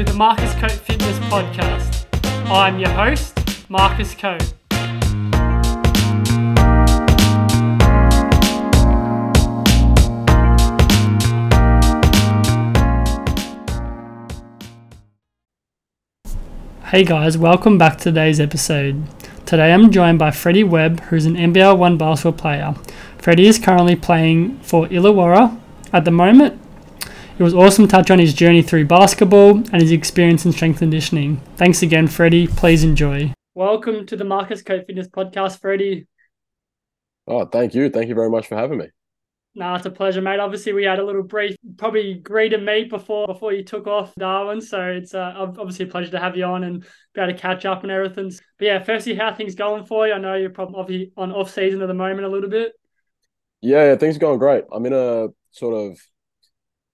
to the Marcus Cope Fitness Podcast. I'm your host, Marcus Cope. Hey guys, welcome back to today's episode. Today I'm joined by Freddy Webb, who's an NBL 1 basketball player. Freddy is currently playing for Illawarra at the moment. It was awesome to touch on his journey through basketball and his experience in strength conditioning. Thanks again, Freddy. Please enjoy. Welcome to the Marcus Cope Fitness Podcast, Freddy. Oh, thank you. Thank you very much for having me. No, it's a pleasure, mate. Obviously, we had a little brief, probably greet and meet before before you took off Darwin. So it's uh, obviously a pleasure to have you on and be able to catch up and everything. But yeah, firstly, how things going for you? I know you're probably on off season at the moment a little bit. Yeah, yeah, things are going great. I'm in a sort of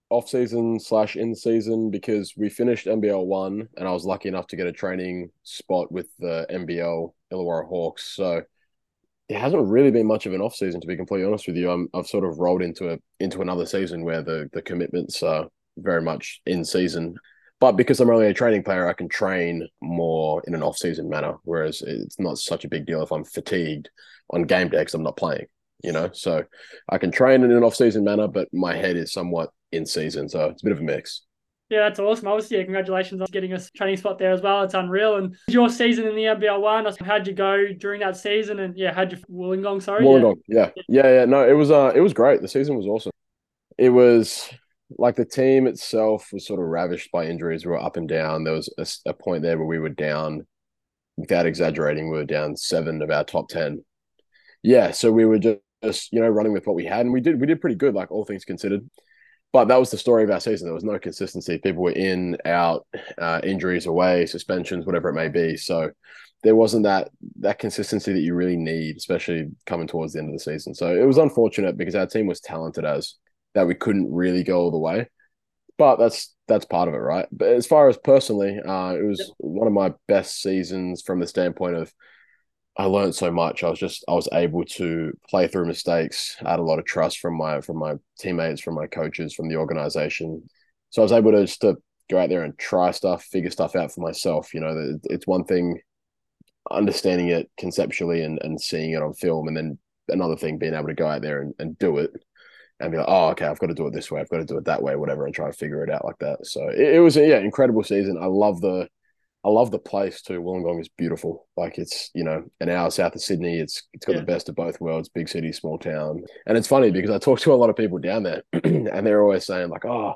off season slash in season because we finished NBL one, and I was lucky enough to get a training spot with the NBL Illawarra Hawks. So it hasn't really been much of an off season to be completely honest with you. I'm I've sort of rolled into a into another season where the the commitments are very much in season. But because I'm only a training player, I can train more in an off season manner. Whereas it's not such a big deal if I'm fatigued on game day because I'm not playing. You know, so I can train in an off season manner, but my head is somewhat in season, so it's a bit of a mix. Yeah, that's awesome. Obviously, yeah, congratulations on getting a training spot there as well. It's unreal. And your season in the NBL one, how'd you go during that season? And yeah, how'd you Wollongong? Sorry, Wollongong. Yeah. yeah, yeah, yeah. No, it was uh, it was great. The season was awesome. It was like the team itself was sort of ravished by injuries. We were up and down. There was a, a point there where we were down, without exaggerating, we were down seven of our top ten. Yeah, so we were just, just you know running with what we had, and we did we did pretty good, like all things considered but that was the story of our season. There was no consistency. People were in, out, uh, injuries, away, suspensions, whatever it may be. So there wasn't that that consistency that you really need, especially coming towards the end of the season. So it was unfortunate because our team was talented as that we couldn't really go all the way. But that's that's part of it, right? But as far as personally, uh, it was one of my best seasons from the standpoint of I learned so much. I was just I was able to play through mistakes. I had a lot of trust from my from my teammates, from my coaches, from the organization. So I was able to just to go out there and try stuff, figure stuff out for myself. You know, it's one thing understanding it conceptually and, and seeing it on film, and then another thing being able to go out there and, and do it and be like, oh, okay, I've got to do it this way, I've got to do it that way, whatever, and try to figure it out like that. So it, it was a yeah, incredible season. I love the I love the place too. Wollongong is beautiful. Like it's you know an hour south of Sydney. It's it's got yeah. the best of both worlds. Big city, small town. And it's funny because I talk to a lot of people down there, and they're always saying like, "Oh,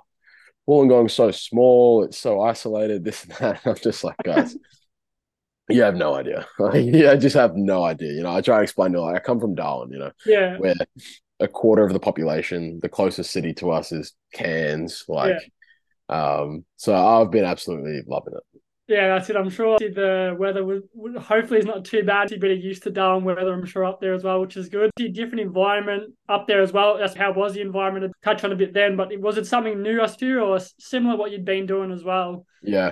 Wollongong's so small. It's so isolated. This and that." I'm just like, guys. you have no idea. yeah, I just have no idea. You know, I try to explain to like I come from Darwin, you know, yeah, where a quarter of the population, the closest city to us is Cairns. Like, yeah. um, so I've been absolutely loving it. Yeah, that's it. I'm sure the weather was hopefully is not too bad. You're better used to Darwin weather, I'm sure, up there as well, which is good. Different environment up there as well. That's how was the environment? To touch on a bit then, but was it something new to you or similar what you'd been doing as well? Yeah,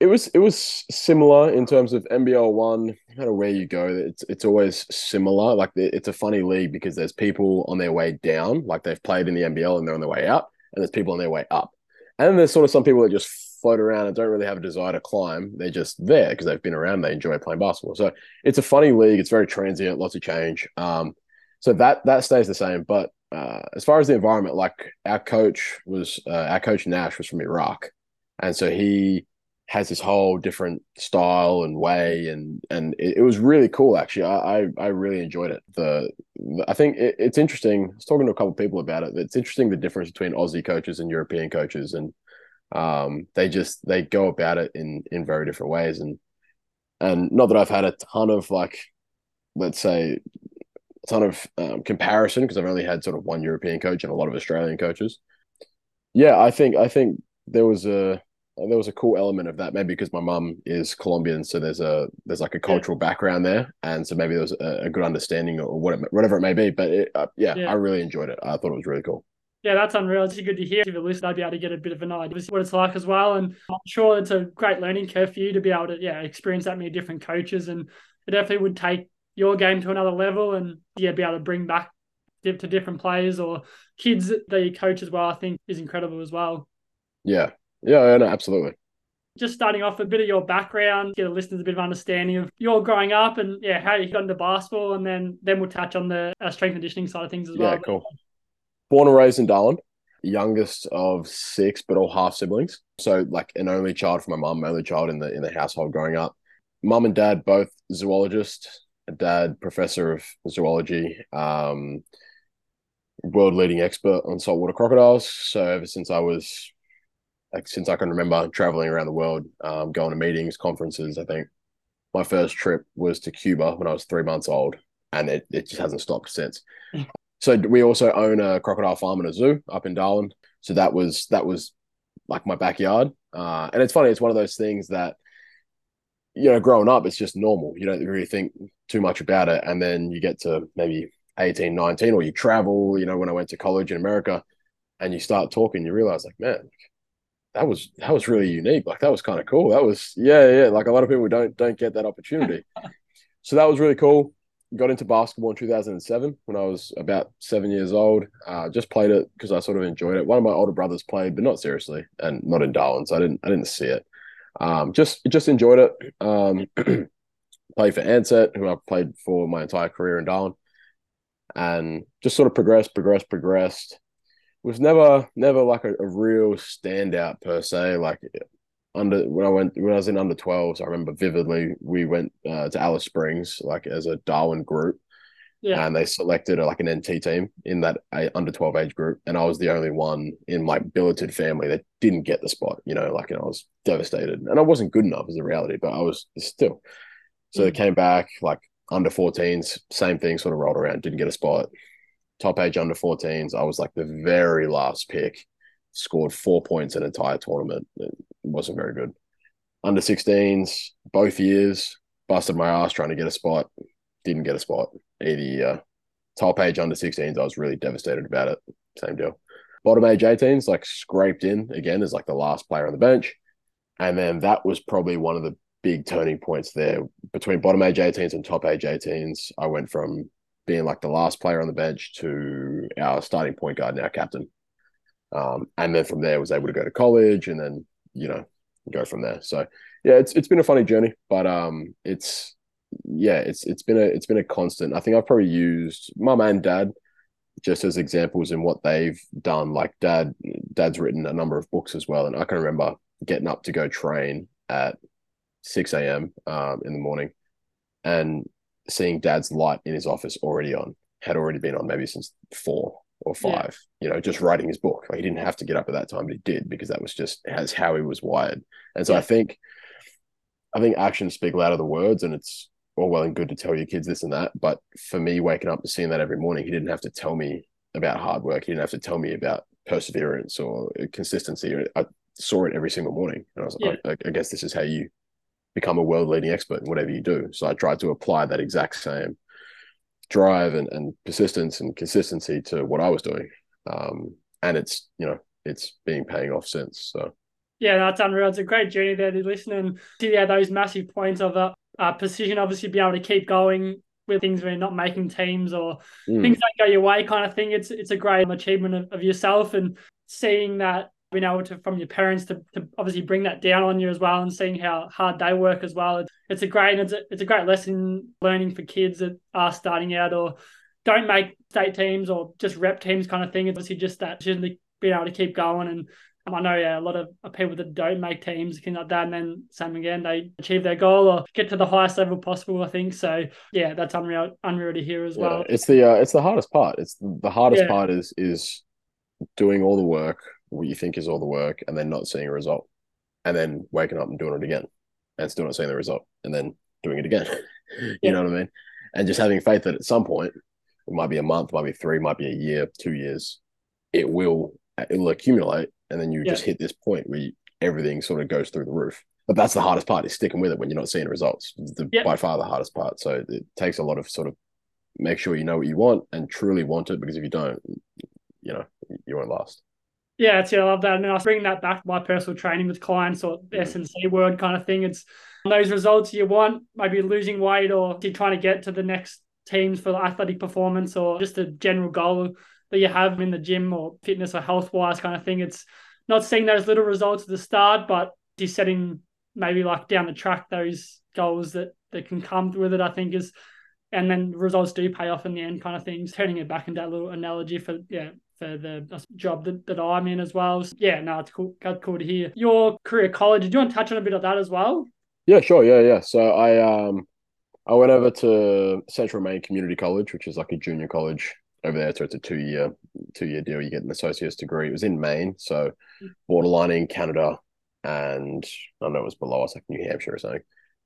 it was it was similar in terms of NBL one. No matter where you go, it's it's always similar. Like it's a funny league because there's people on their way down, like they've played in the NBL and they're on their way out, and there's people on their way up. And there's sort of some people that just float around and don't really have a desire to climb. They're just there because they've been around. They enjoy playing basketball. So it's a funny league. It's very transient, lots of change. Um, so that that stays the same. But uh, as far as the environment, like our coach was, uh, our coach Nash was from Iraq, and so he has this whole different style and way, and and it, it was really cool. Actually, I, I, I really enjoyed it. The, I think it, it's interesting. I was talking to a couple of people about it. It's interesting the difference between Aussie coaches and European coaches, and um, they just they go about it in in very different ways, and and not that I've had a ton of like, let's say, a ton of um, comparison because I've only had sort of one European coach and a lot of Australian coaches. Yeah, I think I think there was a there was a cool element of that maybe because my mum is Colombian, so there's a there's like a cultural yeah. background there, and so maybe there was a, a good understanding or whatever whatever it may be. But it, uh, yeah, yeah, I really enjoyed it. I thought it was really cool. Yeah, that's unreal. It's good to hear. If you listen, I'd be able to get a bit of an idea of what it's like as well. And I'm sure it's a great learning curve for you to be able to, yeah, experience that many different coaches. And it definitely would take your game to another level and, yeah, be able to bring back to different players or kids that you coach as well, I think is incredible as well. Yeah. Yeah, no, absolutely. Just starting off a bit of your background, get the listeners a bit of understanding of your growing up and yeah, how you got into basketball, and then then we'll touch on the uh, strength conditioning side of things as well. Yeah, cool. Born and raised in Darwin, youngest of six, but all half siblings. So like an only child for my mum, only child in the in the household growing up. Mum and dad both zoologists. Dad professor of zoology. Um, world leading expert on saltwater crocodiles. So ever since I was, like, since I can remember traveling around the world, um, going to meetings, conferences, I think my first trip was to Cuba when I was three months old, and it, it just hasn't stopped since. so we also own a crocodile farm and a zoo up in Darwin. So that was that was like my backyard. Uh, and it's funny, it's one of those things that you know, growing up, it's just normal. You don't really think too much about it. And then you get to maybe 18, 19, or you travel, you know, when I went to college in America and you start talking, you realize like, man, that was that was really unique. Like that was kind of cool. That was yeah, yeah. Like a lot of people don't don't get that opportunity. so that was really cool. Got into basketball in 2007 when I was about seven years old. Uh, just played it because I sort of enjoyed it. One of my older brothers played, but not seriously, and not in Darwin, so I didn't I didn't see it. Um, just just enjoyed it. Um, played for Ansett, who I've played for my entire career in Darwin and just sort of progressed, progressed, progressed. Was never, never like a, a real standout per se. Like under when I went when I was in under 12s, I remember vividly we went uh, to Alice Springs like as a Darwin group. Yeah. And they selected a, like an NT team in that under 12 age group. And I was the only one in my billeted family that didn't get the spot, you know, like, and I was devastated. And I wasn't good enough as a reality, but I was still. So mm. they came back, like, under 14s, same thing, sort of rolled around, didn't get a spot. Top age under 14s, I was like the very last pick, scored four points in an entire tournament. It wasn't very good. Under 16s, both years, busted my ass trying to get a spot, didn't get a spot either year. Uh, top age under 16s, I was really devastated about it. Same deal. Bottom age 18s, like scraped in again as like the last player on the bench. And then that was probably one of the big turning points there between bottom age 18s and top age 18s. I went from being like the last player on the bench to our starting point guard our captain. Um, and then from there was able to go to college and then, you know, go from there. So yeah, it's it's been a funny journey, but um it's yeah, it's it's been a it's been a constant. I think I've probably used mum and dad just as examples in what they've done. Like dad dad's written a number of books as well. And I can remember getting up to go train at 6 a.m. Um, in the morning and seeing dad's light in his office already on, had already been on maybe since four or five, yeah. you know, just writing his book. Like he didn't have to get up at that time, but he did because that was just as how he was wired. And so yeah. I think, I think actions speak louder than words, and it's all well and good to tell your kids this and that. But for me, waking up and seeing that every morning, he didn't have to tell me about hard work. He didn't have to tell me about perseverance or consistency. I saw it every single morning, and I was like, yeah. I, I guess this is how you become a world leading expert in whatever you do. So I tried to apply that exact same drive and, and persistence and consistency to what I was doing. Um, and it's, you know, it's been paying off since. So yeah, that's unreal. It's a great journey there to listen and see yeah, those massive points of uh, uh, precision, obviously be able to keep going with things where you're not making teams or mm. things don't go your way kind of thing. It's it's a great achievement of, of yourself and seeing that being able to from your parents to, to obviously bring that down on you as well and seeing how hard they work as well. It's, it's a great it's a, it's a great lesson learning for kids that are starting out or don't make state teams or just rep teams kind of thing. It's obviously just that being able to keep going and um, I know yeah, a lot of people that don't make teams can like that, and then same again, they achieve their goal or get to the highest level possible. I think so. Yeah, that's unreal, unreal to hear as yeah, well. It's the uh, it's the hardest part. It's the hardest yeah. part is is doing all the work, what you think is all the work and then not seeing a result and then waking up and doing it again and still not seeing the result and then doing it again. you yeah. know what I mean? And just having faith that at some point, it might be a month, might be three, might be a year, two years, it will it'll accumulate and then you yeah. just hit this point where you, everything sort of goes through the roof. But that's the hardest part is sticking with it when you're not seeing results. It's the, yeah. by far the hardest part. So it takes a lot of sort of make sure you know what you want and truly want it because if you don't, you know, you won't last. Yeah, it's, yeah, I love that. And I bring that back to my personal training with clients or mm. SNC word kind of thing. It's those results you want, maybe losing weight or you're trying to get to the next teams for athletic performance or just a general goal that you have in the gym or fitness or health wise kind of thing. It's not seeing those little results at the start, but he's setting maybe like down the track those goals that that can come with it. I think is, and then results do pay off in the end, kind of things. Turning it back into that little analogy for yeah for the job that, that I'm in as well. So, yeah, no, it's cool, cool to hear. Your career college, did you want to touch on a bit of that as well? Yeah, sure. Yeah, yeah. So I um I went over to Central Maine Community College, which is like a junior college over there. So it's a two year two year deal. You get an associate's degree. It was in Maine, so borderlining Canada, and I don't know it was below us, like New Hampshire or something.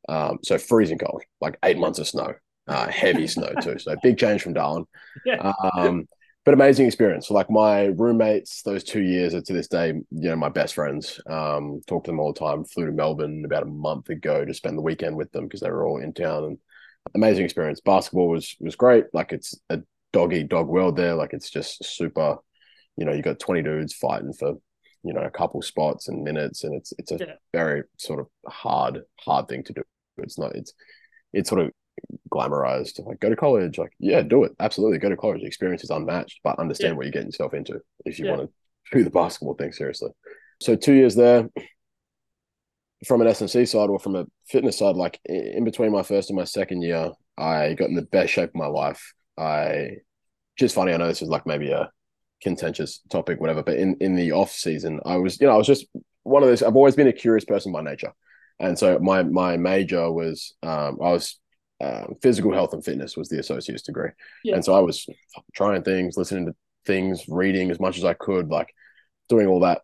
Um, so freezing cold, like eight months of snow, uh, heavy snow too. So big change from Darwin. Yeah. Um, but amazing experience. So like my roommates, those two years are to this day, you know, my best friends. Um, talk to them all the time. Flew to Melbourne about a month ago to spend the weekend with them because they were all in town and amazing experience. Basketball was was great. Like it's a doggy dog world there. Like it's just super, you know, you got 20 dudes fighting for, you know, a couple spots and minutes. And it's it's a Yeah. very sort of hard, hard thing to do. It's not it's it's sort of glamorized like go to college like yeah do it. Absolutely go to college. The experience is unmatched but understand Yeah. what you're getting yourself into if you Yeah. want to do the basketball thing seriously. So two years there from an S&C side or from a fitness side like in between my first and my second year I got in the best shape of my life. I just funny I know this is like maybe a contentious topic whatever but in in the off season I was you know I was just one of those I've always been a curious person by nature. And so my my major was um, I was um, physical health and fitness was the associate's degree. Yeah. And so I was trying things, listening to things, reading as much as I could, like doing all that.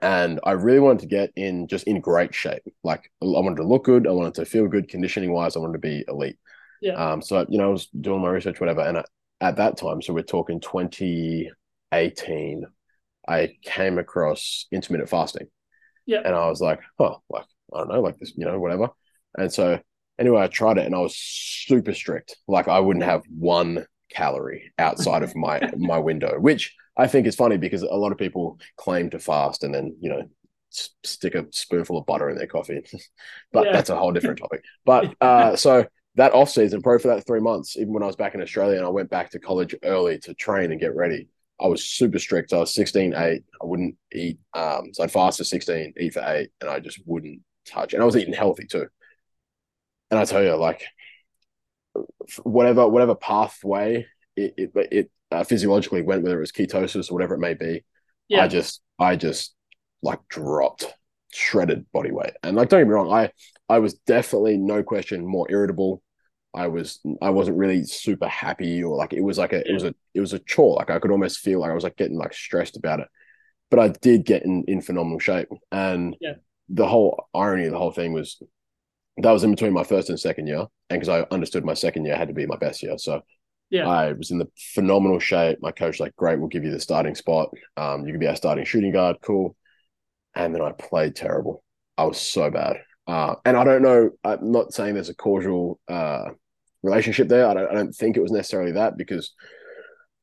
And I really wanted to get in just in great shape. Like I wanted to look good, I wanted to feel good conditioning wise, I wanted to be elite. Yeah. Um, so you know, I was doing my research, whatever. And I, at that time, so we're talking 2018, I came across intermittent fasting. Yeah. And I was like, oh, like, I don't know, like this, you know, whatever. And so anyway, I tried it and I was super strict. Like I wouldn't have one calorie outside of my my window, which I think is funny because a lot of people claim to fast and then, you know, stick a spoonful of butter in their coffee. but Yeah. that's a whole different topic. But uh so that off season, probably for that three months, even when I was back in Australia and I went back to college early to train and get ready, I was super strict. I was 16, 8. I wouldn't eat. Um, so I'd fast for 16, eat for eight, and I just wouldn't touch. And I was eating healthy too. And I tell you, like, whatever whatever pathway it it, it uh, physiologically went, whether it was ketosis or whatever it may be, Yeah. I just I just like dropped shredded body weight. And like don't get me wrong, I I was definitely no question more irritable. I was I wasn't really super happy or like it was like a it was a it was a chore. Like I could almost feel like I was like getting like stressed about it. But I did get in in phenomenal shape. And Yeah. the whole irony of the whole thing was that was in between my first and second year. And because I understood my second year had to be my best year. So Yeah. I was in the phenomenal shape. My coach like, great, we'll give you the starting spot. Um, you can be our starting shooting guard. Cool. And then I played terrible. I was so bad. Uh, and I don't know, I'm not saying there's a causal uh, relationship there. I don't, I don't think it was necessarily that because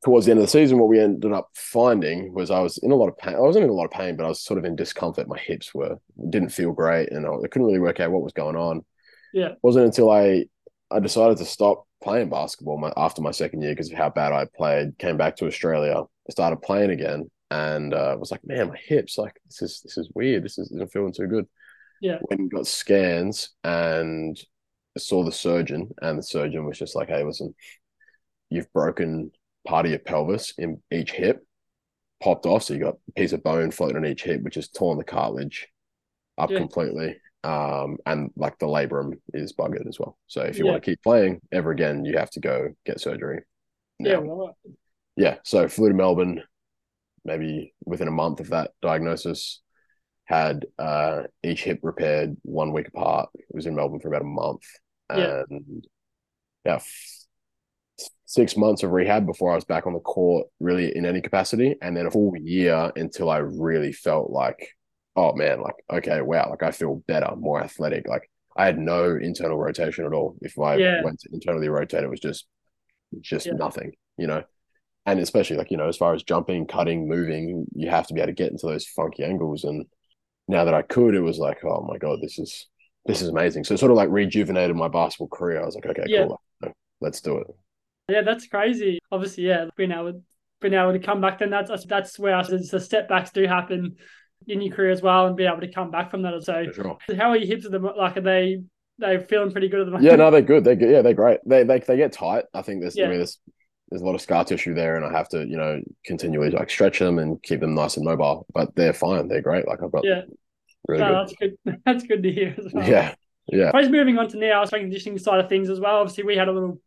towards the end of the season, what we ended up finding was I was in a lot of pain. I wasn't in a lot of pain, but I was sort of in discomfort. My hips were didn't feel great, and I, I couldn't really work out what was going on. Yeah. It wasn't until I I decided to stop playing basketball my, after my second year because of how bad I played. Came back to Australia, started playing again, and uh, was like, man, my hips, like this is this is weird. This is, isn't feeling too good. Yeah. Went and got scans and saw the surgeon, and the surgeon was just like, hey, listen, you've broken part of your pelvis in each hip, popped off, so you got a piece of bone floating on each hip, which has torn the cartilage up Yeah. completely. Um, and like the labrum is buggered as well. So if you Yeah. want to keep playing ever again, you have to go get surgery. Yeah. now. Right. yeah. So flew to Melbourne, maybe within a month of that diagnosis. Had uh, each hip repaired one week apart. It was in Melbourne for about a month, and yeah, f- six months of rehab before I was back on the court, really in any capacity, and then a full year until I really felt like, oh man, like okay, wow, like I feel better, more athletic. Like I had no internal rotation at all. If I Yeah. went to internally rotate, it was just just Yeah. nothing, you know. And especially like you know, as far as jumping, cutting, moving, you have to be able to get into those funky angles. And now that I could, it was like, oh my god, this is this is amazing. So it sort of like rejuvenated my basketball career. I was like, okay, Yeah. cool, let's do it. Yeah, that's crazy. Obviously, yeah, being able been able to come back, then that's that's where the setbacks do happen in your career as well, and be able to come back from that. So, sure. how are your hips at the like? Are they they feeling pretty good at the moment? Yeah, no, they're good. They're good. Yeah, they're great. They they they get tight. I think there's Yeah. I mean there's there's a lot of scar tissue there, and I have to you know continually like stretch them and keep them nice and mobile. But they're fine. They're great. Like I've got Yeah. really No, good. that's good. That's good to hear as well. Yeah, yeah. I was moving on to now strength conditioning side of things as well. Obviously, we had a little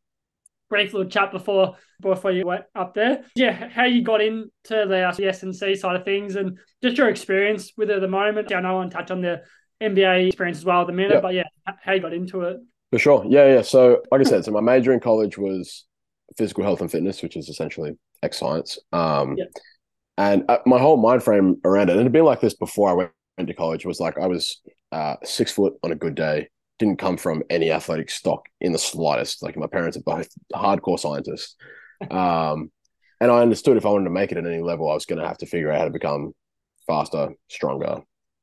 brief little chat before before you went up there. Yeah, how you got into the, the S and C side of things, and just your experience with it at the moment. I know I want to touch on the NBA experience as well at the minute, Yeah. but yeah, how you got into it. For sure. Yeah, yeah. So, like I said, so my major in college was physical health and fitness, which is essentially X science. Um, Yeah. And uh, my whole mind frame around it, and it had been like this before I went to college, was like I was uh, six foot on a good day, didn't come from any athletic stock in the slightest. Like my parents are both hardcore scientists. Um, and I understood if I wanted to make it at any level, I was going to have to figure out how to become faster, stronger,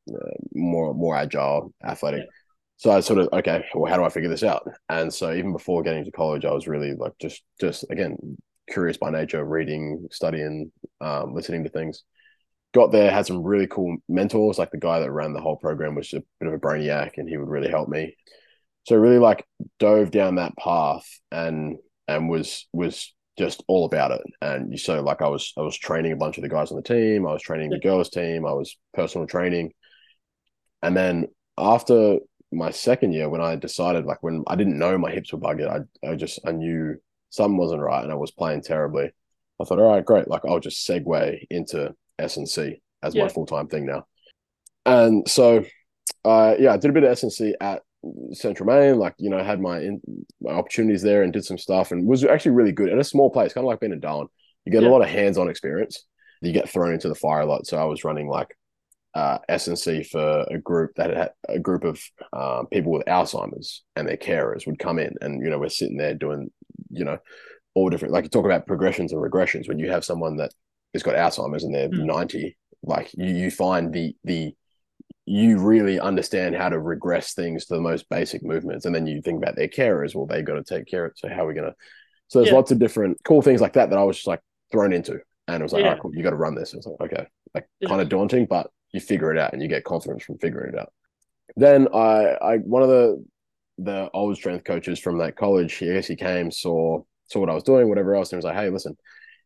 uh, more more agile, athletic. Yeah. So I sort of okay, well, how do I figure this out? And so even before getting to college, I was really like just just again curious by nature, reading, studying, um, listening to things. Got there, had some really cool mentors. Like the guy that ran the whole program was a bit of a brainiac, and he would really help me. So really like dove down that path and and was was just all about it. And so like I was I was training a bunch of the guys on the team. I was training the girls team. I was personal training. And then after my second year, when I decided like when I didn't know my hips were bugged, I I just I knew something wasn't right and I was playing terribly. I thought, all right, great. Like I'll just segue into S and C as Yeah. my full time thing now. And so, uh, yeah, I did a bit of S and C at Central Maine. Like you know, had my in, my opportunities there and did some stuff and was actually really good at a small place, kind of like being in Darwin. You get Yeah. a lot of hands on experience. You get thrown into the fire a lot. So I was running like uh, S and C for a group that had a group of um, people with Alzheimer's and their carers would come in, and you know we're sitting there doing, you know, all different. Like you talk about progressions and regressions. When you have someone that has got Alzheimer's and they're Mm. ninety, like you you find the the you really understand how to regress things to the most basic movements, and then you think about their carers. Well, they've got to take care of it. So how are we gonna? So there's Yeah. lots of different cool things like that that I was just like thrown into, and it was like, Yeah. all right, cool, you got to run this. I was like, okay, like Yeah. kind of daunting, but you figure it out and you get confidence from figuring it out. Then I, I one of the the old strength coaches from that college, he, I guess he came, saw saw what I was doing, whatever else, and he was like, hey, listen,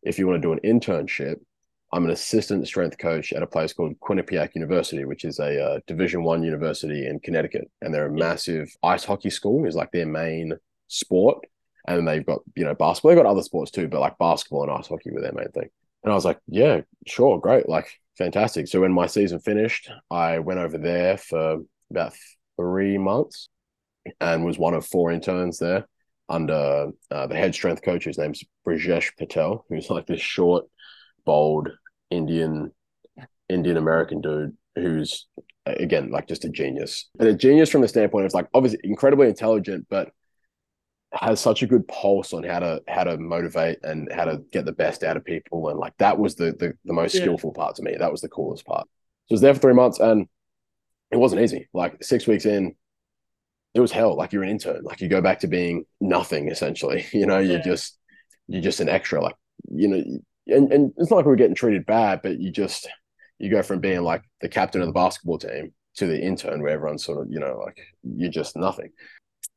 if you want to do an internship, I'm an assistant strength coach at a place called Quinnipiac University, which is a uh, Division One university in Connecticut, and they're a massive ice hockey school. Is like their main sport, and they've got you know basketball. They've got other sports too, but like basketball and ice hockey were their main thing. And I was like, yeah, sure, great, like fantastic. So when my season finished, I went over there for about three months and was one of four interns there under uh, the head strength coach. His name's Brijesh Patel, who's like this short, bold Indian Indian American dude who's again like just a genius and a genius from the standpoint of like obviously incredibly intelligent, but has such a good pulse on how to how to motivate and how to get the best out of people and like that was the the, the most Yeah. skillful part to me that was the coolest part so I was there for three months and it wasn't easy like six weeks in it was hell. Like you're an intern. Like you go back to being nothing essentially. You know you're Yeah. just you're just an extra. Like you know and, and it's not like we're getting treated bad but you just you go from being like the captain of the basketball team to the intern where everyone's sort of you know like you're just nothing.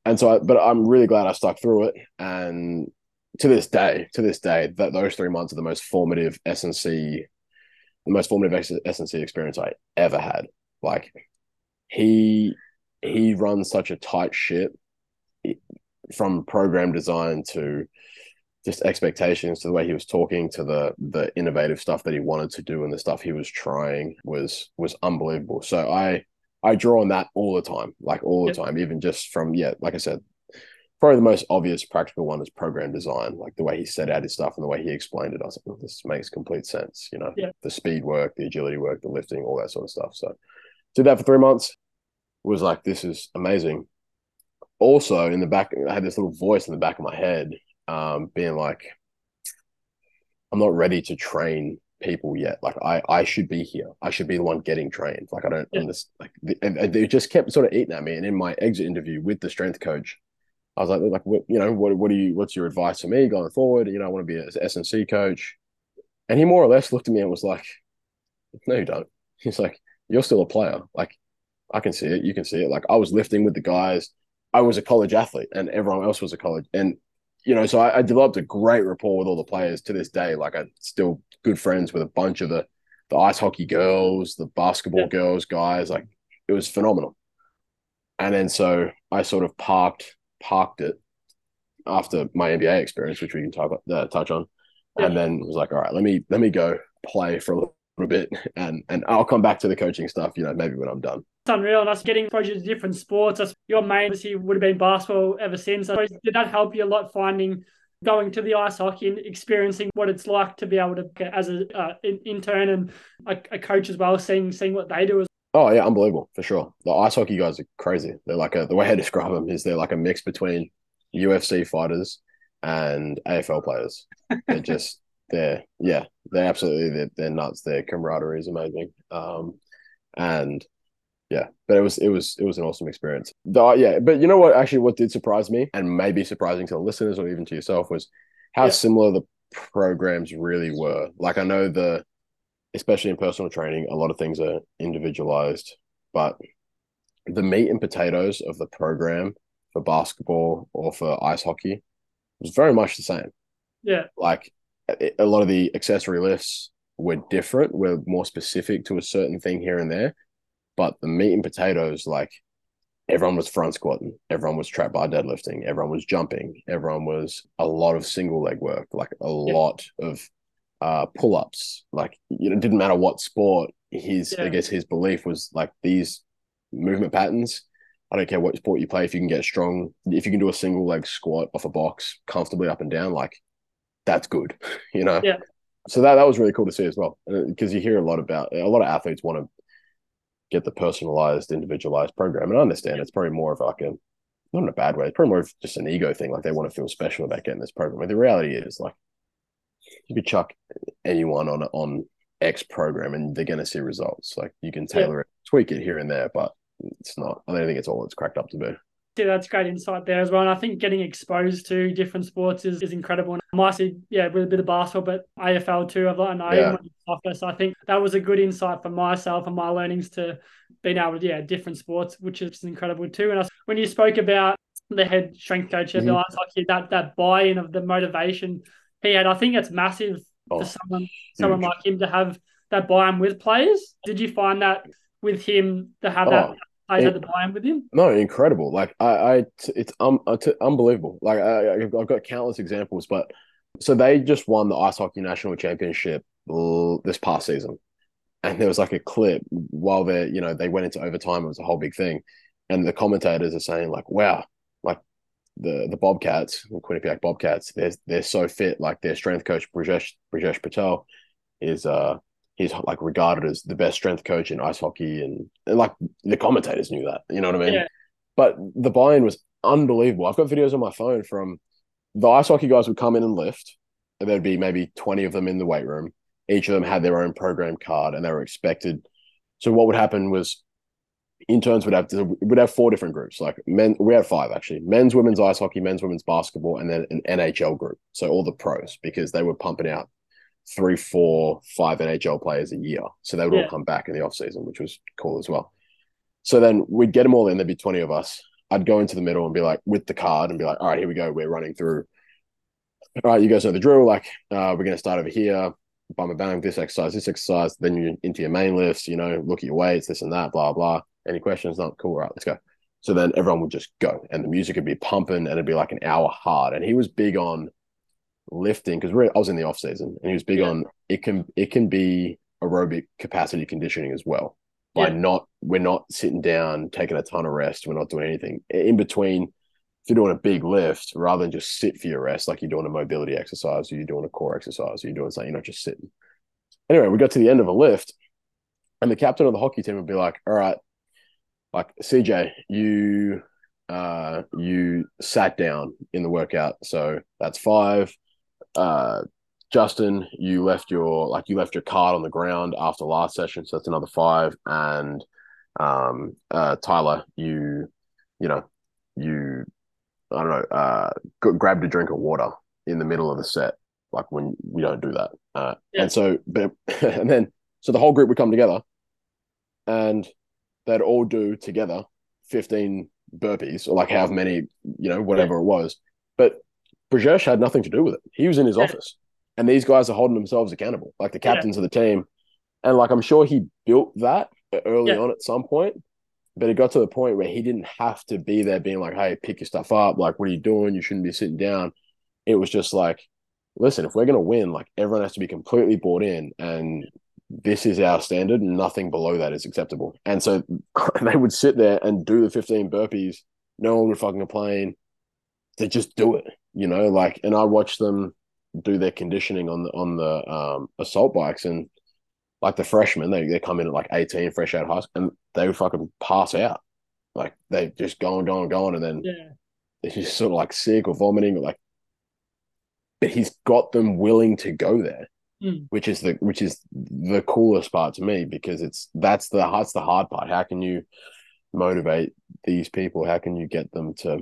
And so I, but i'm really glad i stuck through it. And to this day to this day that those three months are the most formative snc the most formative snc experience i ever had. Like he he runs such a tight ship from program design to just expectations to the way he was talking to the the innovative stuff that he wanted to do and the stuff he was trying was was unbelievable so i i draw on that all the time like all the Yep. time even just from yeah like i said probably the most obvious practical one is program design like the way he set out his stuff and the way he explained it i was like oh, this makes complete sense you know Yeah. the speed work the agility work the lifting all that sort of stuff so did that for three months was like this is amazing. Also in the back i had this little voice in the back of my head um, being like i'm not ready to train people yet. Like i i should be here. I should be the one getting trained. Like i don't Yeah. understand like the, and, and they just kept sort of eating at me. And in my exit interview with the strength coach i was like like what you know what what do you what's your advice for me going forward? You know i want to be an S&C coach. And he more or less looked at me and was like, No, you don't. He's like, You're still a player. Like, I can see it. You can see it. Like, I was lifting with the guys. I was a college athlete and everyone else was a college. And, you know, so I, I developed a great rapport with all the players to this day. Like, I'm still good friends with a bunch of the, the ice hockey girls, the basketball yeah. girls, guys. Like, it was phenomenal. And then so I sort of parked parked it after my NBA experience, which we can talk uh, touch on, yeah. and then was like, all right, let me let me go play for a little bit, and and I'll come back to the coaching stuff, you know, maybe when I'm done. It's unreal. And that's getting exposure to different sports. That's your main obviously would have been basketball ever since. So did that help you a lot finding going to the ice hockey and experiencing what it's like to be able to get as a uh, intern and a, a, coach as well, seeing seeing what they do as Oh yeah, unbelievable for sure. The ice hockey guys are crazy. They're like a the way I describe them is they're like a mix between UFC fighters and AFL players. They're just they're yeah they're absolutely they're, they're nuts. Their camaraderie is amazing. Um, and yeah, but it was it was it was an awesome experience. The, uh, yeah, but you know what? Actually, what did surprise me, and maybe surprising to the listeners or even to yourself, was how yeah. similar the programs really were. Like I know the especially in personal training, a lot of things are individualized, but the meat and potatoes of the program for basketball or for ice hockey was very much the same. Yeah. Like a lot of the accessory lifts were different, were more specific to a certain thing here and there. But the meat and potatoes, like everyone was front squatting, everyone was trap bar deadlifting, everyone was jumping, everyone was a lot of single leg work, like a yeah. lot of uh, pull ups. Like you know, it didn't matter what sport. His yeah. I guess his belief was like these movement patterns. I don't care what sport you play. If you can get strong, if you can do a single leg squat off a box comfortably up and down, like that's good. You know. Yeah. So that that was really cool to see as well, because you hear a lot about a lot of athletes want to get the personalized, individualized program, and I understand it's probably more of like a not in a bad way. It's probably more of just an ego thing. Like they want to feel special about getting this program. But the reality is, like, you could chuck anyone on on X program and they're going to see results. Like you can tailor yeah. it, tweak it here and there, but it's not. I don't think it's all it's cracked up to be. Yeah, that's great insight there as well. And I think getting exposed to different sports is, is incredible. And I might see, yeah, with a bit of basketball, but AFL too. I've learned yeah. soccer. So I think that was a good insight for myself and my learnings to being able to, yeah, different sports, which is incredible too. And I, when you spoke about the head strength coach at mm-hmm. the ice hockey, that that buy-in of the motivation he had. I think it's massive oh, for someone someone like him to have that buy-in with players. Did you find that with him to have oh, that it, had the buy-in with him? No, incredible. Like I, I it's um, it's unbelievable. Like I, I've got countless examples, but so they just won the ice hockey national championship this past season, and there was like a clip while they, you know, they went into overtime. It was a whole big thing, and the commentators are saying like, "Wow, like the the Bobcats, the Quinnipiac Bobcats, they're they're so fit. Like their strength coach Brijesh Brijesh Patel is uh he's like regarded as the best strength coach in ice hockey, and, and like the commentators knew that. You know what I mean? Yeah. But the buy-in was unbelievable. I've got videos on my phone from the ice hockey guys would come in and lift, and there'd be maybe twenty of them in the weight room. Each of them had their own program card, and they were expected. So what would happen was interns would have to would have four different groups. Like men, we had five actually: men's, women's ice hockey, men's, women's basketball, and then an NHL group. So all the pros because they were pumping out three, four, five NHL players a year. So they would yeah. all come back in the off season, which was cool as well. So then we'd get them all in. There'd be twenty of us. I'd go into the middle and be like with the card and be like, all right, here we go. We're running through. All right, you guys know the drill. Like, uh, we're going to start over here. Bummer bang, this exercise, this exercise. Then you into your main lifts. You know, look at your weights, this and that, blah blah. Any questions? Not cool. Right, let's go. So then everyone would just go, and the music would be pumping, and it'd be like an hour hard. And he was big on lifting because I was in the off season, and he was big yeah. on it can it can be aerobic capacity conditioning as well. By yeah. not we're not sitting down taking a ton of rest, we're not doing anything in between. If you're doing a big lift, rather than just sit for your rest, like you're doing a mobility exercise, or you're doing a core exercise, or you're doing something, you're not just sitting. Anyway, we got to the end of a lift, and the captain of the hockey team would be like, "All right, like CJ, you uh you sat down in the workout, so that's five. Uh Justin, you left your like you left your card on the ground after last session, so that's another five. And um uh Tyler, you you know, you I don't know, uh grabbed a drink of water in the middle of the set. like when we don't do that. Uh, Yeah. And so, but and then so the whole group would come together, and they'd all do together fifteen burpees or like how many you know whatever it was. But Brijesh had nothing to do with it. He was in his Yeah. office, and these guys are holding themselves accountable, like the Yeah. captains of the team. And like I'm sure he built that early Yeah. on at some point, but it got to the point where he didn't have to be there being like, "Hey, pick your stuff up. Like, what are you doing? You shouldn't be sitting down." It was just like, "Listen, if we're gonna win, like everyone has to be completely bought in, and this is our standard. Nothing below that is acceptable." And so they would sit there and do the 15 burpees. No one would fucking complain. They just do it, you know. Like, and I watch them do their conditioning on the on the um, assault bikes and like the freshmen, they, they come in at like 18, fresh out of high school, and they would fucking pass out. Like they just going, going, going, and then Yeah. they're just sort of like sick or vomiting or like but he's got them willing to go there. Mm. Which is the which is the coolest part to me because it's that's the that's the hard part. How can you motivate these people? How can you get them to,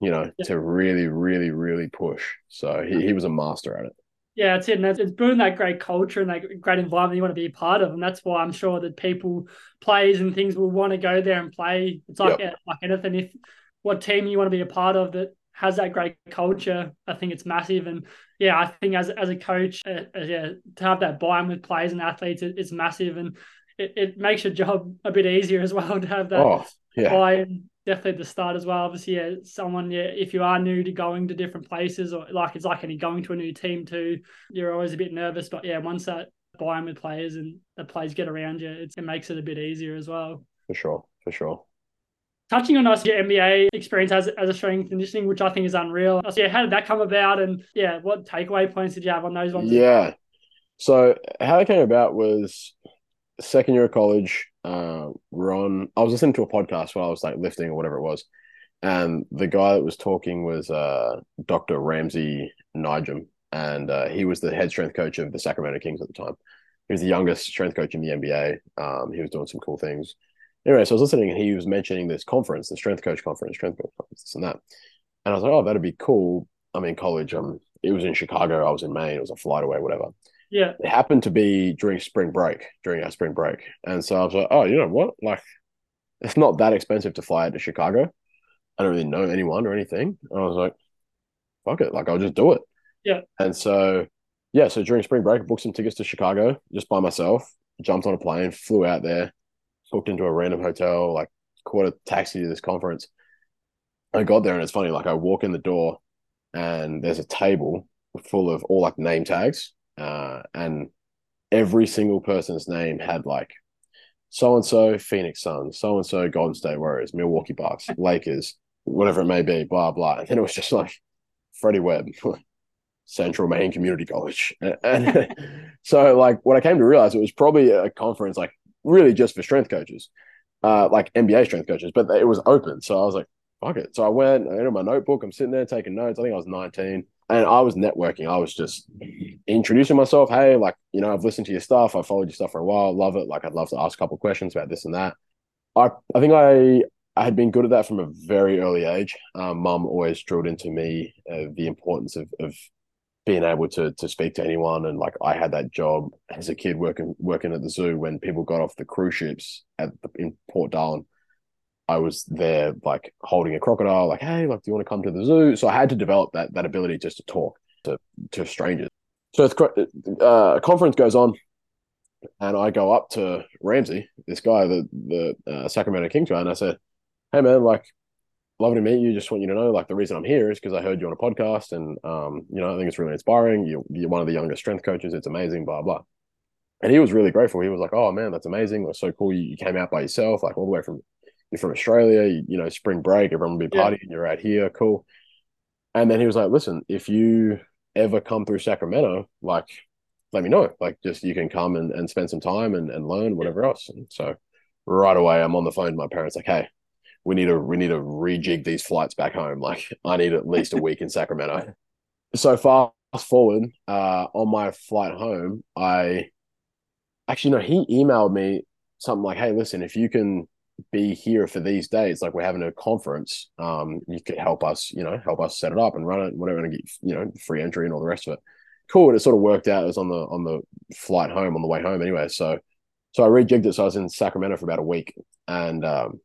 you know, to really, really, really push? So he, he was a master at it. Yeah, it's it. And that's, it's building that great culture and that great environment you want to be a part of. And that's why I'm sure that people, players and things will want to go there and play. It's like, like anything, if what team you want to be a part of that has that great culture, I think it's massive. And yeah, I think as, as a coach, uh, uh, yeah, to have that buy-in with players and athletes, it, it's massive. And it, it makes your job a bit easier as well to have that Oh, yeah. buy-in definitely at the start as well. Obviously, yeah, someone, yeah, if you are new to going to different places or like it's like any going to a new team too, you're always a bit nervous. But yeah, once that buy-in with players and the players get around you, it's, it makes it a bit easier as well. For sure. For sure. Touching on us, your NBA experience as, as a strength conditioning, which I think is unreal. So yeah, how did that come about? And yeah, what takeaway points did you have on those ones? Yeah. So how it came about was second year of college. Uh, Ron, I was listening to a podcast while I was like lifting or whatever it was, and the guy that was talking was uh, Dr. Ramsey Nijem, and uh, he was the head strength coach of the Sacramento Kings at the time. He was the youngest strength coach in the NBA. Um, he was doing some cool things. Anyway, so I was listening, and he was mentioning this conference, the strength coach conference, strength coach conference, this and that. And I was like, oh, that'd be cool. I'm in college. Um, it was in Chicago. I was in Maine. It was a flight away, whatever Yeah. it happened to be during spring break, during our spring break. And so I was like, oh, you know what? Like, it's not that expensive to fly out to Chicago. I don't really know anyone or anything. And I was like, fuck it. Like, I'll just do it. Yeah. And so, yeah, so during spring break, I booked some tickets to Chicago just by myself, jumped on a plane, flew out there, booked into a random hotel, like, caught a taxi to this conference. I got there and it's funny, like, I walk in the door and there's a table full of all like name tags uh, and every single person's name had like so and so Phoenix Suns, so and so Golden State Warriors, Milwaukee Bucks, Lakers, whatever it may be, blah blah. And then it was just like Freddy Webb, Central Maine Community College, and, and so like what I came to realize it was probably a conference like really just for strength coaches, uh, like NBA strength coaches, but it was open. So I was like, fuck it. So I went, I had my notebook, I'm sitting there taking notes. I think I was 19 and I was networking. I was just introducing myself. Hey, like, you know, I've listened to your stuff. I've followed your stuff for a while. Love it. Like, I'd love to ask a couple questions about this and that. I, I think I, I had been good at that from a very early age. Um, Mum always drilled into me uh, the importance of, of being able to to speak to anyone. And like, I had that job as a kid working working at the zoo when people got off the cruise ships at the, in Port Darwin. I was there like holding a crocodile, like, hey, like, do you want to come to the zoo? So I had to develop that that ability just to talk to to strangers. So uh, a conference goes on, and I go up to Ramsey, this guy, the the uh, Sacramento Kings guy, and I said, hey man, like, lovely to meet you. Just want you to know, like, the reason I'm here is because I heard you on a podcast, and um, you know, I think it's really inspiring. You, you're one of the youngest strength coaches. It's amazing, blah blah. And he was really grateful. He was like, "Oh man, that's amazing. That's so cool. You came out by yourself, like all the way from you're from Australia, you, you know, spring break, everyone will be Yeah. partying, you're out here, cool. And then he was like, listen, if you ever come through Sacramento, like, let me know. Like, just you can come and, and spend some time and, and learn whatever else. And so right away, I'm on the phone to my parents, like, hey, we need to we need to rejig these flights back home. Like, I need at least a week in Sacramento. So fast forward, uh, on my flight home, I actually no, he emailed me something like, hey, listen, if you can be here for these days, like we're having a conference, um, you could help us, you know, help us set it up and run it, whatever, and get, you know, free entry and all the rest of it. cool. And it sort of worked out. It was on the on the flight home on the way home anyway. So so I rejigged it. So I was in Sacramento for about a week, and um,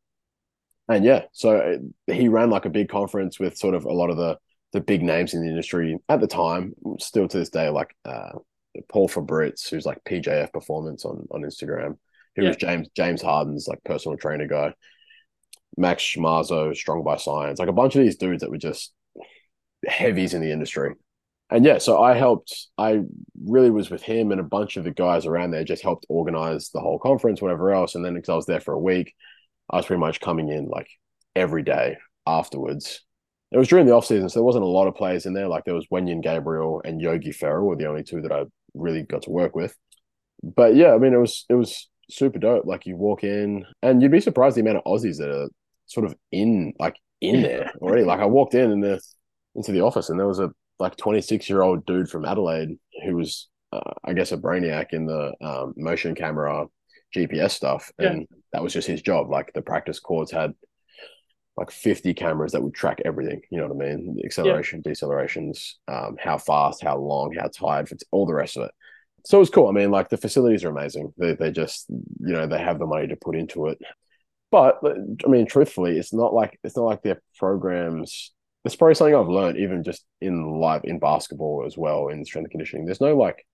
and yeah, so he ran like a big conference with sort of a lot of the the big names in the industry at the time, still to this day, like uh, Paul Fabritz, who's like PJF Performance on on Instagram, who yeah. was James James Harden's like personal trainer guy, Max Schmarzo, Strong by Science, like a bunch of these dudes that were just heavies in the industry. And yeah, so I helped. I really was with him and a bunch of the guys around there. Just helped organize the whole conference, whatever else. And then because I was there for a week, I was pretty much coming in like every day afterwards. It was during the off season, so there wasn't a lot of players in there. Like there was Wenyen Gabriel and Yogi Ferrell were the only two that I really got to work with. But yeah, I mean, it was it was super dope. Like you walk in, and you'd be surprised the amount of Aussies that are sort of in like in there already. like I walked in and the into the office, and there was a like twenty six year old dude from Adelaide who was, uh, I guess, a brainiac in the um, motion camera GPS stuff, and yeah. that was just his job. Like the practice courts had like 50 cameras that would track everything. You know what I mean? The acceleration, yeah. decelerations, um, how fast, how long, how tired, all the rest of it. So it was cool. I mean, like the facilities are amazing. They they just you know they have the money to put into it. But I mean, truthfully, it's not like it's not like their programs. It's probably something I've learned even just in life in basketball as well in strength and conditioning. There's no like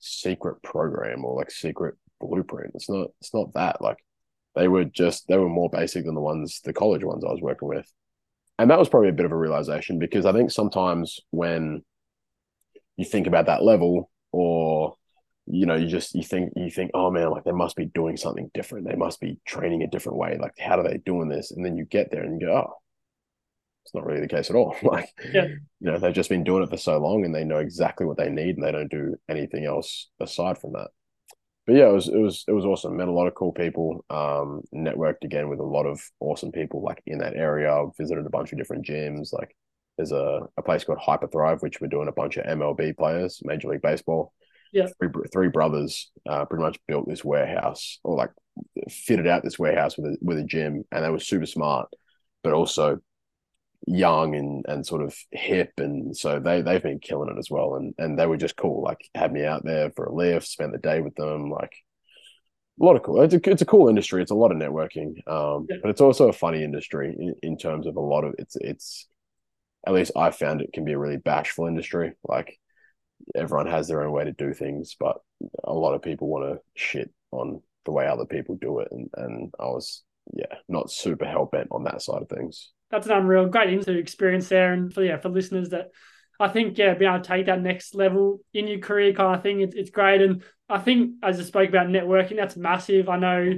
secret program or like secret blueprint. It's not it's not that. Like they were just they were more basic than the ones the college ones I was working with. And that was probably a bit of a realization because I think sometimes when you think about that level or you know you just you think you think oh man like they must be doing something different they must be training a different way like how are they doing this and then you get there and you go oh it's not really the case at all like yeah. you know they've just been doing it for so long and they know exactly what they need and they don't do anything else aside from that but yeah, it was it was it was awesome. Met a lot of cool people. Um, networked again with a lot of awesome people like in that area. Visited a bunch of different gyms. Like there's a, a place called Hyperthrive, which we're doing a bunch of MLB players, Major League Baseball. Yeah, three, three brothers uh, pretty much built this warehouse or like fitted out this warehouse with a with a gym, and they were super smart, but also young and and sort of hip and so they they've been killing it as well and and they were just cool like had me out there for a lift spent the day with them like a lot of cool it's a, it's a cool industry it's a lot of networking um yeah. but it's also a funny industry in, in terms of a lot of it's it's at least i found it can be a really bashful industry like everyone has their own way to do things but a lot of people want to shit on the way other people do it and and i was yeah not super hell-bent on that side of things. That's an unreal great into experience there and for yeah for listeners that I think yeah being able to take that next level in your career kind of thing it's, it's great. And I think as I spoke about networking that's massive. I know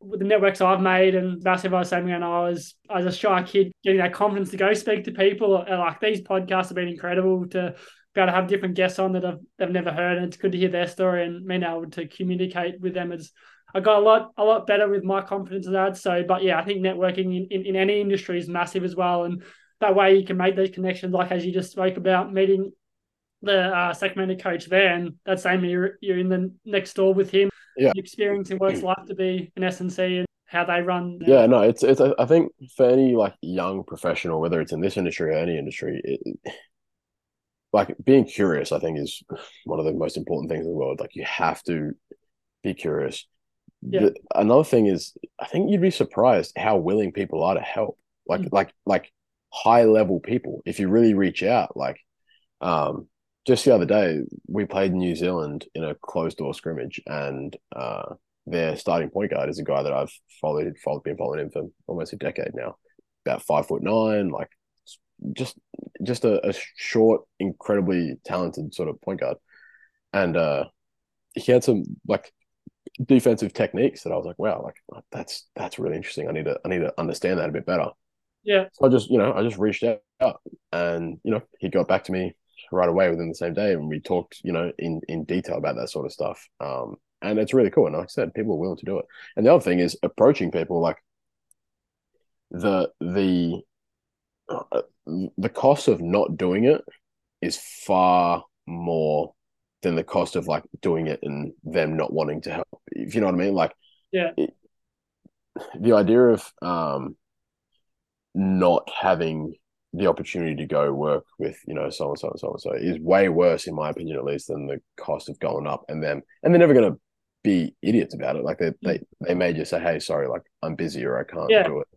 with the networks I've made and massive I was saying when I was as a shy kid getting that confidence to go speak to people like these podcasts have been incredible to be able to have different guests on that I've, they've never heard and it's good to hear their story and being able to communicate with them as I got a lot a lot better with my confidence in that. So, but yeah, I think networking in, in, in any industry is massive as well. And that way you can make those connections, like as you just spoke about, meeting the uh, Sacramento coach there, and that same you're you're in the next door with him, yeah, experiencing what it's like to be an SNC and how they run. Yeah, no, it's it's. I think for any like young professional, whether it's in this industry or any industry, it, like being curious, I think is one of the most important things in the world. Like you have to be curious. Yeah. The, another thing is, I think you'd be surprised how willing people are to help. Like, mm-hmm. like, like high level people. If you really reach out, like, um, just the other day we played New Zealand in a closed door scrimmage, and uh, their starting point guard is a guy that I've followed, followed, been following him for almost a decade now. About five foot nine, like just just a, a short, incredibly talented sort of point guard, and uh, he had some like defensive techniques that I was like, wow, like that's that's really interesting. I need to I need to understand that a bit better. Yeah. So I just, you know, I just reached out and, you know, he got back to me right away within the same day and we talked, you know, in in detail about that sort of stuff. Um and it's really cool. And like I said, people are willing to do it. And the other thing is approaching people like the the the cost of not doing it is far more than the cost of like doing it and them not wanting to help. If you know what I mean, like yeah, it, the idea of um not having the opportunity to go work with you know so and so and so and so is way worse in my opinion at least than the cost of going up and them and they're never going to be idiots about it like they they they may just say hey sorry like i'm busy or i can't Yeah. do it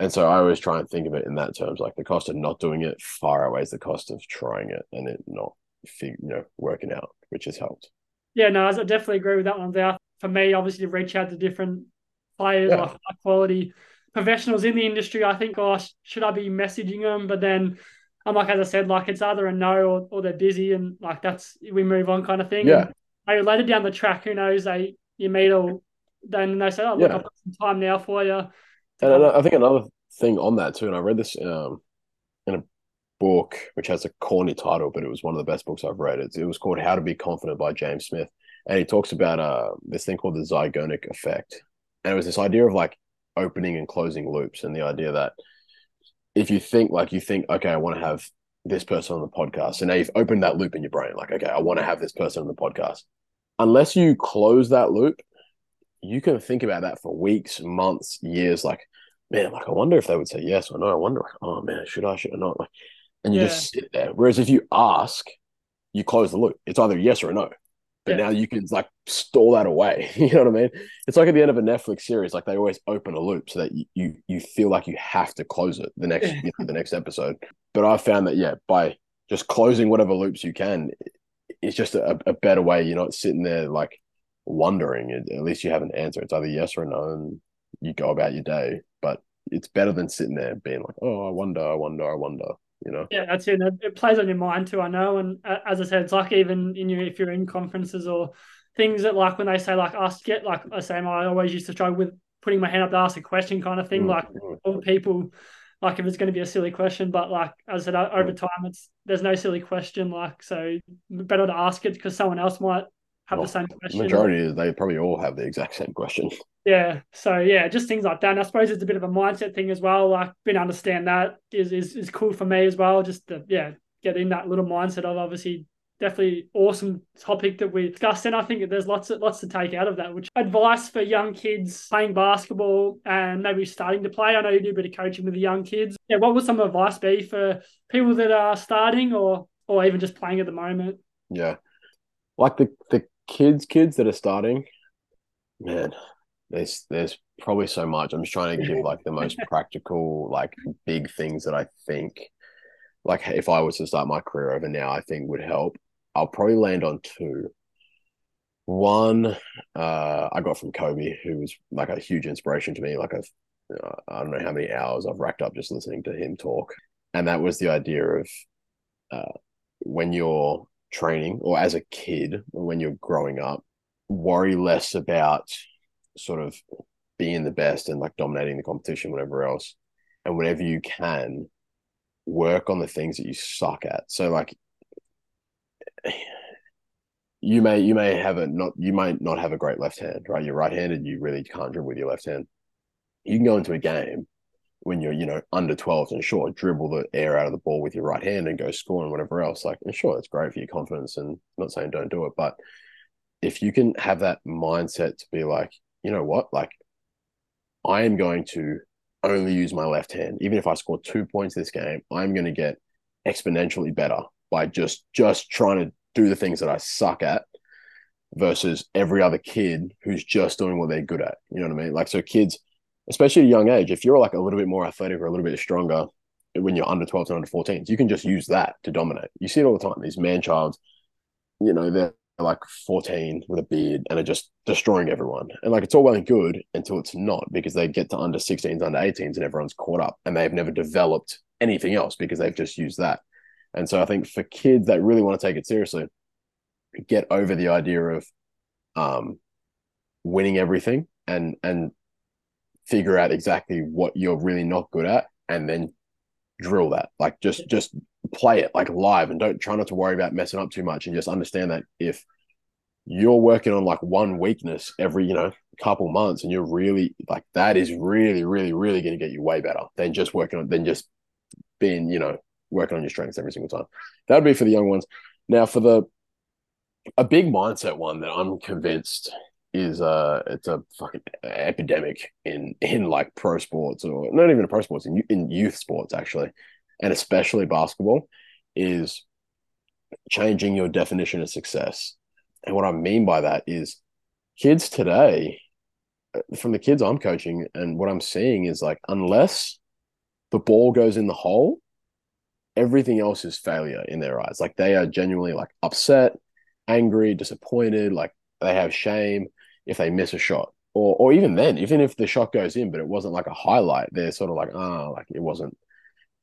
and so i always try and think of it in that terms like the cost of not doing it far outweighs the cost of trying it and it not you know working out which has helped Yeah, no, I definitely agree with that one there. For me, obviously, to reach out to different players Yeah. or high quality professionals in the industry, I think, oh, gosh, should I be messaging them? But then I'm like, as I said, like it's either a no or, or they're busy and like that's we move on kind of thing. Yeah. And later down the track, who knows, they you meet or then they say, Oh, look, Yeah. I've got some time now for you. And I I think another thing on that too, and I read this um, in a book which has a corny title, but it was one of the best books I've read. It, it was called How to Be Confident by James Smith, and he talks about uh, this thing called the Zeigarnik effect, and it was this idea of like opening and closing loops, and the idea that if you think like you think, okay, I want to have this person on the podcast, so now you've opened that loop in your brain, like, okay, I want to have this person on the podcast. Unless you close that loop, you can think about that for weeks, months, years. Like, man, like I wonder if they would say yes or no. I wonder, oh man, should I, should I not? Like, and you Yeah. just sit there. Whereas if you ask, you close the loop. It's either yes or no. But Yeah. now you can like store that away. you know what I mean? It's like at the end of a Netflix series, like they always open a loop so that you you, you feel like you have to close it the next you know, the next episode. But I found that yeah, by just closing whatever loops you can, it's just a, a better way. You're not sitting there like wondering. At at least you have an answer. It's either yes or no, and you go about your day. But it's better than sitting there being like, oh, I wonder, I wonder, I wonder. You know? Yeah, that's it. It plays on your mind too. I know, and uh, as I said, it's like even in your if you're in conferences or things that like when they say like ask get like I say, I always used to struggle with putting my hand up to ask a question kind of thing. Mm, Like mm. all people, like if it's going to be a silly question, but like as I said, over time, it's there's no silly question. Like so, better to ask it because someone else might have Well, the same question. Majority is they probably all have the exact same question. Yeah. So yeah, just things like that. And I suppose it's a bit of a mindset thing as well. Like being understand that is is is cool for me as well. Just to yeah, get in that little mindset of obviously definitely awesome topic that we discussed. And I think there's lots of lots to take out of that. Which advice for young kids playing basketball and maybe starting to play. I know you do a bit of coaching with the young kids. Yeah, what would some advice be for people that are starting or or even just playing at the moment? Yeah. Like the the kids kids that are starting, man, there's there's probably so much. I'm just trying to give like the most practical, like big things that I think like if I was to start my career over now, I think would help. I'll probably land on two. One, uh, I got from Kobe, who was like a huge inspiration to me. Like I've, uh, I don't know how many hours I've racked up just listening to him talk, and that was the idea of uh, when you're training or as a kid, when you're growing up, worry less about sort of being the best and like dominating the competition, whatever else, and whenever you can, work on the things that you suck at. So like you may you may have a not you might not have a great left hand, right? You're right-handed, you really can't dribble with your left hand. You can go into a game when you're, you know, under 12 and sure, dribble the air out of the ball with your right hand and go score and whatever else. Like, and sure, that's great for your confidence and not saying don't do it. But if you can have that mindset to be like, you know what, like I am going to only use my left hand. Even if I score two points this game, I'm going to get exponentially better by just just trying to do the things that I suck at versus every other kid who's just doing what they're good at. You know what I mean? Like so kids, especially at a young age, if you're like a little bit more athletic or a little bit stronger when you're under 12s and under 14s, you can just use that to dominate. You see it all the time. These man childs, you know, they're like 14 with a beard and are just destroying everyone. And like it's all well and good until it's not because they get to under 16s, under 18s, and everyone's caught up and they've never developed anything else because they've just used that. And so I think for kids that really want to take it seriously, get over the idea of um, winning everything and and figure out exactly what you're really not good at and then drill that. Like just just play it like live and don't try not to worry about messing up too much and just understand that if you're working on like one weakness every you know couple months and you're really like that is really really really going to get you way better than just working on than just being you know working on your strengths every single time. That would be for the young ones. Now for the a big mindset one that i'm convinced is uh it's a fucking epidemic in in like pro sports or not even pro sports in, in youth sports actually and especially basketball, is changing your definition of success. And what I mean by that is kids today, uh, from the kids I'm coaching, and what I'm seeing is like, unless the ball goes in the hole, everything else is failure in their eyes. Like they are genuinely like upset, angry, disappointed, like they have shame if they miss a shot. Or or even then, even if the shot goes in, but it wasn't like a highlight, they're sort of like, ah, oh, like it wasn't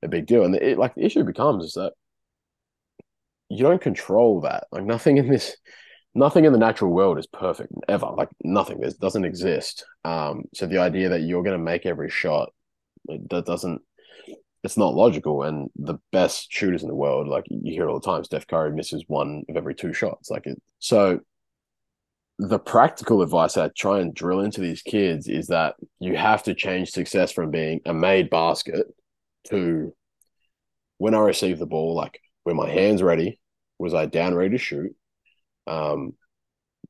a big deal. And it, like the issue becomes is that you don't control that. Like nothing in this, nothing in the natural world is perfect ever. Like nothing. There doesn't exist. Um, so the idea that you're going to make every shot that doesn't it's not logical. And the best shooters in the world, like you hear all the time, Steph Curry misses one of every two shots. Like it. So the practical advice I try and drill into these kids is that you have to change success from being a made basket to when I receive the ball, like were my hands ready? Was I down ready to shoot? Um,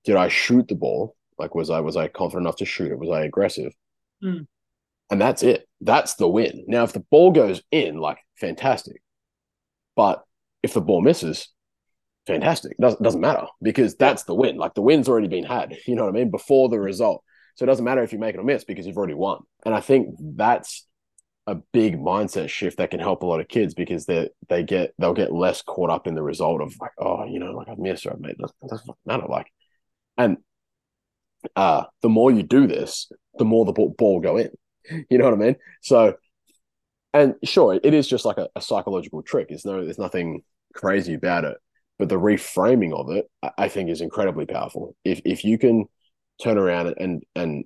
did I shoot the ball? Like was I was I confident enough to shoot it? Was I aggressive? Mm and that's it. That's the win. Now, if the ball goes in, like fantastic, but if the ball misses, fantastic. Doesn't doesn't matter because that's the win. Like the win's already been had. You know what I mean before the result. So it doesn't matter if you make it or miss because you've already won. And I think that's a big mindset shift that can help a lot of kids because they they get they'll get less caught up in the result of like oh you know like I've missed or I've made it doesn't matter like and uh the more you do this the more the ball, ball go in you know what I mean? So, and sure, it is just like a, a psychological trick. There's no, there's nothing crazy about it, but the reframing of it, I think, is incredibly powerful. If if you can turn around and and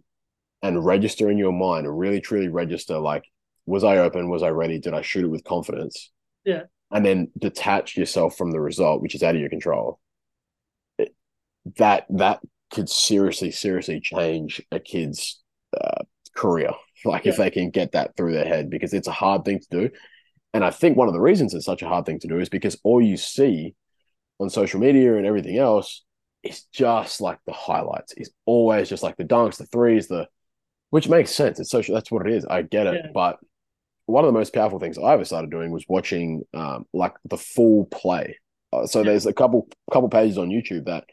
and register in your mind, really truly register, like, was I open? Was I ready? Did I shoot it with confidence? Yeah. And then detach yourself from the result, which is out of your control. It, that that could seriously, seriously change a kid's uh, career like yeah. if they can get that through their head because it's a hard thing to do. And I think one of the reasons it's such a hard thing to do is because all you see on social media and everything else is just like the highlights. It's always just like the dunks, the threes, the which makes sense. It's social. That's what it is. I get it. Yeah. But one of the most powerful things I ever started doing was watching um, like the full play. Uh, so yeah. there's a couple couple pages on YouTube that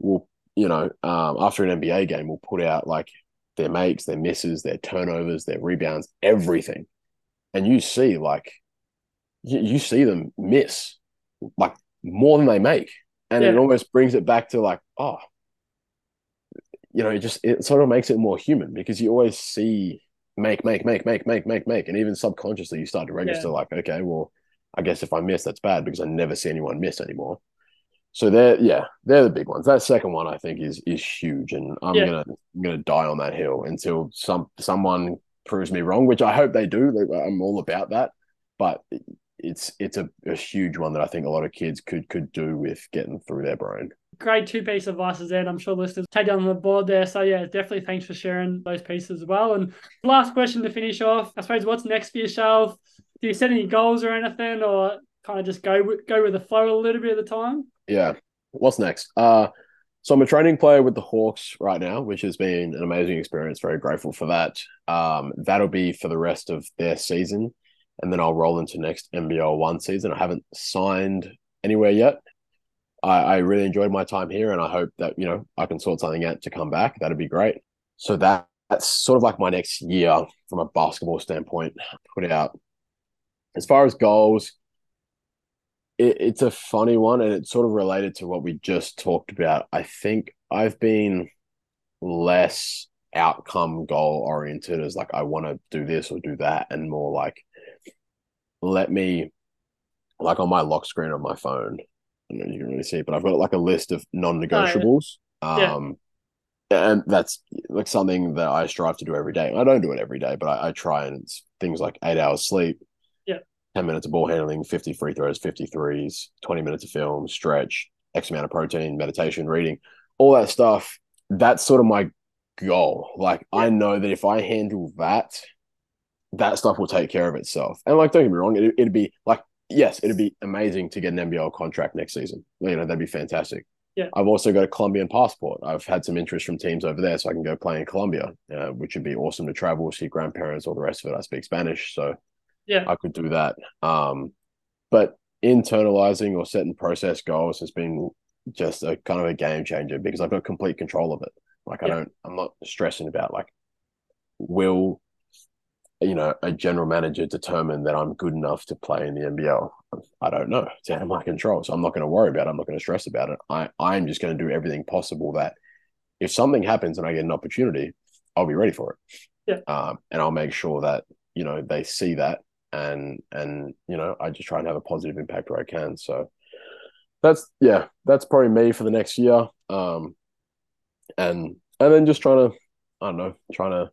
will you know um, after an NBA game will put out like their makes, their misses, their turnovers, their rebounds, everything. And you see like you, you see them miss like more than they make. And yeah. it almost brings it back to like, oh, you know, it just it sort of makes it more human because you always see make, make, make, make, make, make, make. And even subconsciously you start to register yeah. like, okay, well, I guess if I miss, that's bad because I never see anyone miss anymore. So they're yeah, they're the big ones. That second one I think is is huge, and I'm yeah. gonna I'm gonna die on that hill until some someone proves me wrong, which I hope they do. I'm all about that, but it's it's a, a huge one that I think a lot of kids could could do with getting through their brain. Great two piece of advice there, and I'm sure listeners take down on the board there. So yeah, definitely thanks for sharing those pieces as well. And last question to finish off, I suppose, what's next for yourself? Do you set any goals or anything, or kind of just go with, go with the flow a little bit at the time? yeah. What's next? Uh, so I'm a training player with the Hawks right now, which has been an amazing experience. Very grateful for that. Um, that'll be for the rest of their season, and then I'll roll into next NBL one season. I haven't signed anywhere yet. I, I really enjoyed my time here, and I hope that you know I can sort something out to come back. That'd be great. So that that's sort of like my next year from a basketball standpoint. Put out as far as goals it, it's a funny one and it's sort of related to what we just talked about. I think I've been less outcome goal oriented as like I want to do this or do that and more like let me like on my lock screen on my phone. I don't know you can really see it, but I've got like a list of non-negotiables. Oh, yeah. Um and that's like something that I strive to do every day. I don't do it every day, but I, I try and it's things like eight hours sleep, yeah, 10 minutes of ball handling, 50 free throws, 50 threes, 20 minutes of film, stretch, X amount of protein, meditation, reading, all that stuff. That's sort of my goal. Like, I know that if I handle that, that stuff will take care of itself. And, like, don't get me wrong, it, it'd be like, yes, it'd be amazing to get an NBL contract next season. You know, that'd be fantastic. Yeah. I've also got a Colombian passport. I've had some interest from teams over there, so I can go play in Colombia, uh, which would be awesome to travel, see grandparents, all the rest of it. I speak Spanish, so Yeah. I could do that. Um, but internalizing or setting process goals has been just a kind of a game changer because I've got complete control of it. Like I Yeah. don't, I'm not stressing about like, will you know a general manager determine that I'm good enough to play in the NBL? I don't know. It's out of my control, so I'm not going to worry about it. I'm not going to stress about it. I I'm just going to do everything possible that if something happens and I get an opportunity, I'll be ready for it. Yeah. Um, and I'll make sure that you know they see that and and you know I just try and have a positive impact where I can. So that's yeah, that's probably me for the next year. Um, and and then just trying to I don't know, trying to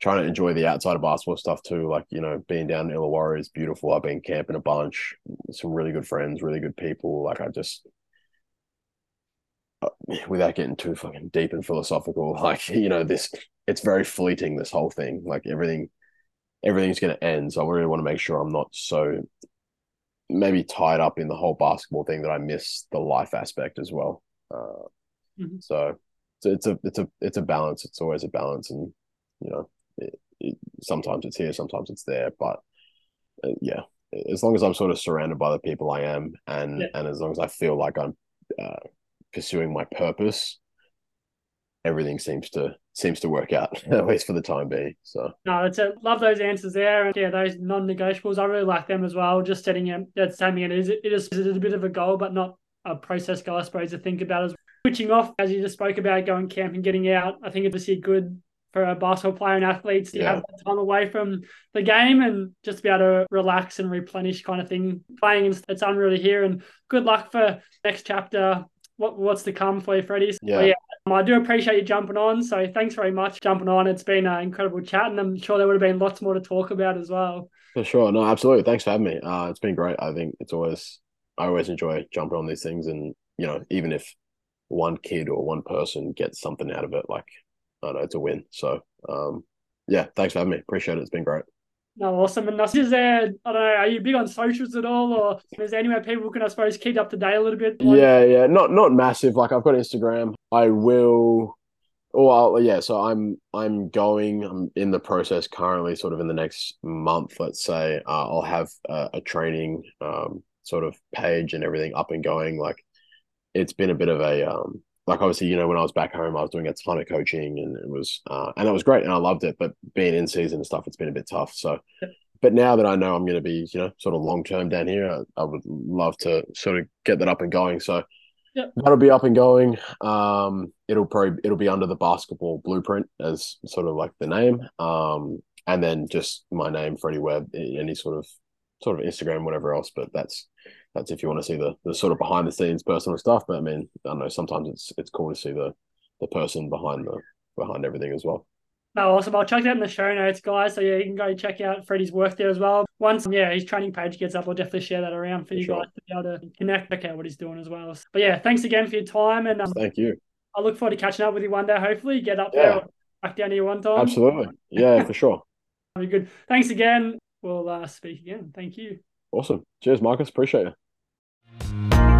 trying to enjoy the outside of basketball stuff too. Like you know, being down in Illawarra is beautiful. I've been camping a bunch, some really good friends, really good people. Like I just. uh, Without getting too fucking deep and philosophical, like you know, this it's very fleeting. This whole thing, like everything, everything's going to end. So I really want to make sure I'm not so maybe tied up in the whole basketball thing that I miss the life aspect as well. Uh, Mhm. So it's a it's a it's a balance. It's always a balance, and you know, it, it, sometimes it's here, sometimes it's there. But uh, yeah, as long as I'm sort of surrounded by the people I am, and Yeah. and as long as I feel like I'm uh, pursuing my purpose, everything seems to seems to work out at least for the time being. So No, it's a, love those answers there. And yeah, those non-negotiables, I really like them as well. Just setting it, that's it is, it is, it is a bit of a goal, but not a process goal, I suppose, to think about as switching off, as you just spoke about, going camping, getting out. I think it's obviously a good for a basketball player and athletes to Yeah. have that time away from the game and just to be able to relax and replenish kind of thing. Playing, it's unreal to hear. And good luck for next chapter. What, what's to come for you, Freddy? So, Yeah. yeah, um, I do appreciate you jumping on. So thanks very much jumping on. It's been an incredible chat, and I'm sure there would have been lots more to talk about as well. for sure, no, absolutely. Thanks for having me. Uh, it's been great. I think it's always I always enjoy jumping on these things, and you know, even if one kid or one person gets something out of it, like I don't know, it's a win. So um, yeah, thanks for having me. Appreciate it. It's been great. No, awesome. And is there, I don't know, are you big on socials at all, or is there anywhere people can, I suppose, keep up to date a little bit? Like- Yeah, yeah, not not massive. Like I've got Instagram. I will. Oh well, yeah. So I'm I'm going. I'm in the process currently. Sort of in the next month, let's say, uh, I'll have a, a training um, sort of page and everything up and going. Like it's been a bit of a um, like obviously you know when I was back home, I was doing a ton of coaching and it was uh, and it was great and I loved it. But being in season and stuff, it's been a bit tough. So. But now that I know I'm going to be, you know, sort of long term down here, I, I would love to sort of get that up and going. So, Yep. That'll be up and going. Um, it'll probably it'll be under the basketball blueprint as sort of like the name. Um, and then just my name, Freddy Webb, any sort of sort of Instagram, whatever else. But that's that's if you want to see the the sort of behind the scenes personal stuff. But I mean, I don't know. Sometimes it's it's cool to see the the person behind the behind everything as well. No, awesome. I'll check that in the show notes, guys. So yeah, you can go check out Freddy's work there as well. Once yeah, his training page gets up, I'll definitely share that around for you Sure. guys to be able to connect, check out what he's doing as well. But yeah, thanks again for your time, and um, Thank you. I look forward to catching up with you one day. Hopefully, get up Yeah. there, back down here one time. Absolutely. Yeah, for sure. Very good. Thanks again. We'll uh, speak again. Thank you. Awesome. Cheers, Marcus. Appreciate it. Thank you